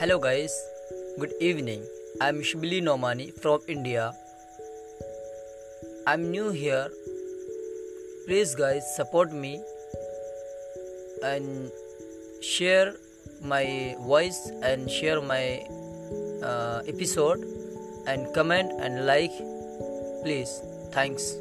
Hello guys, good evening. I'm Shibli Nomani from India. I'm new here. Please guys support me and share my voice and share my uh, episode and comment and like please thanks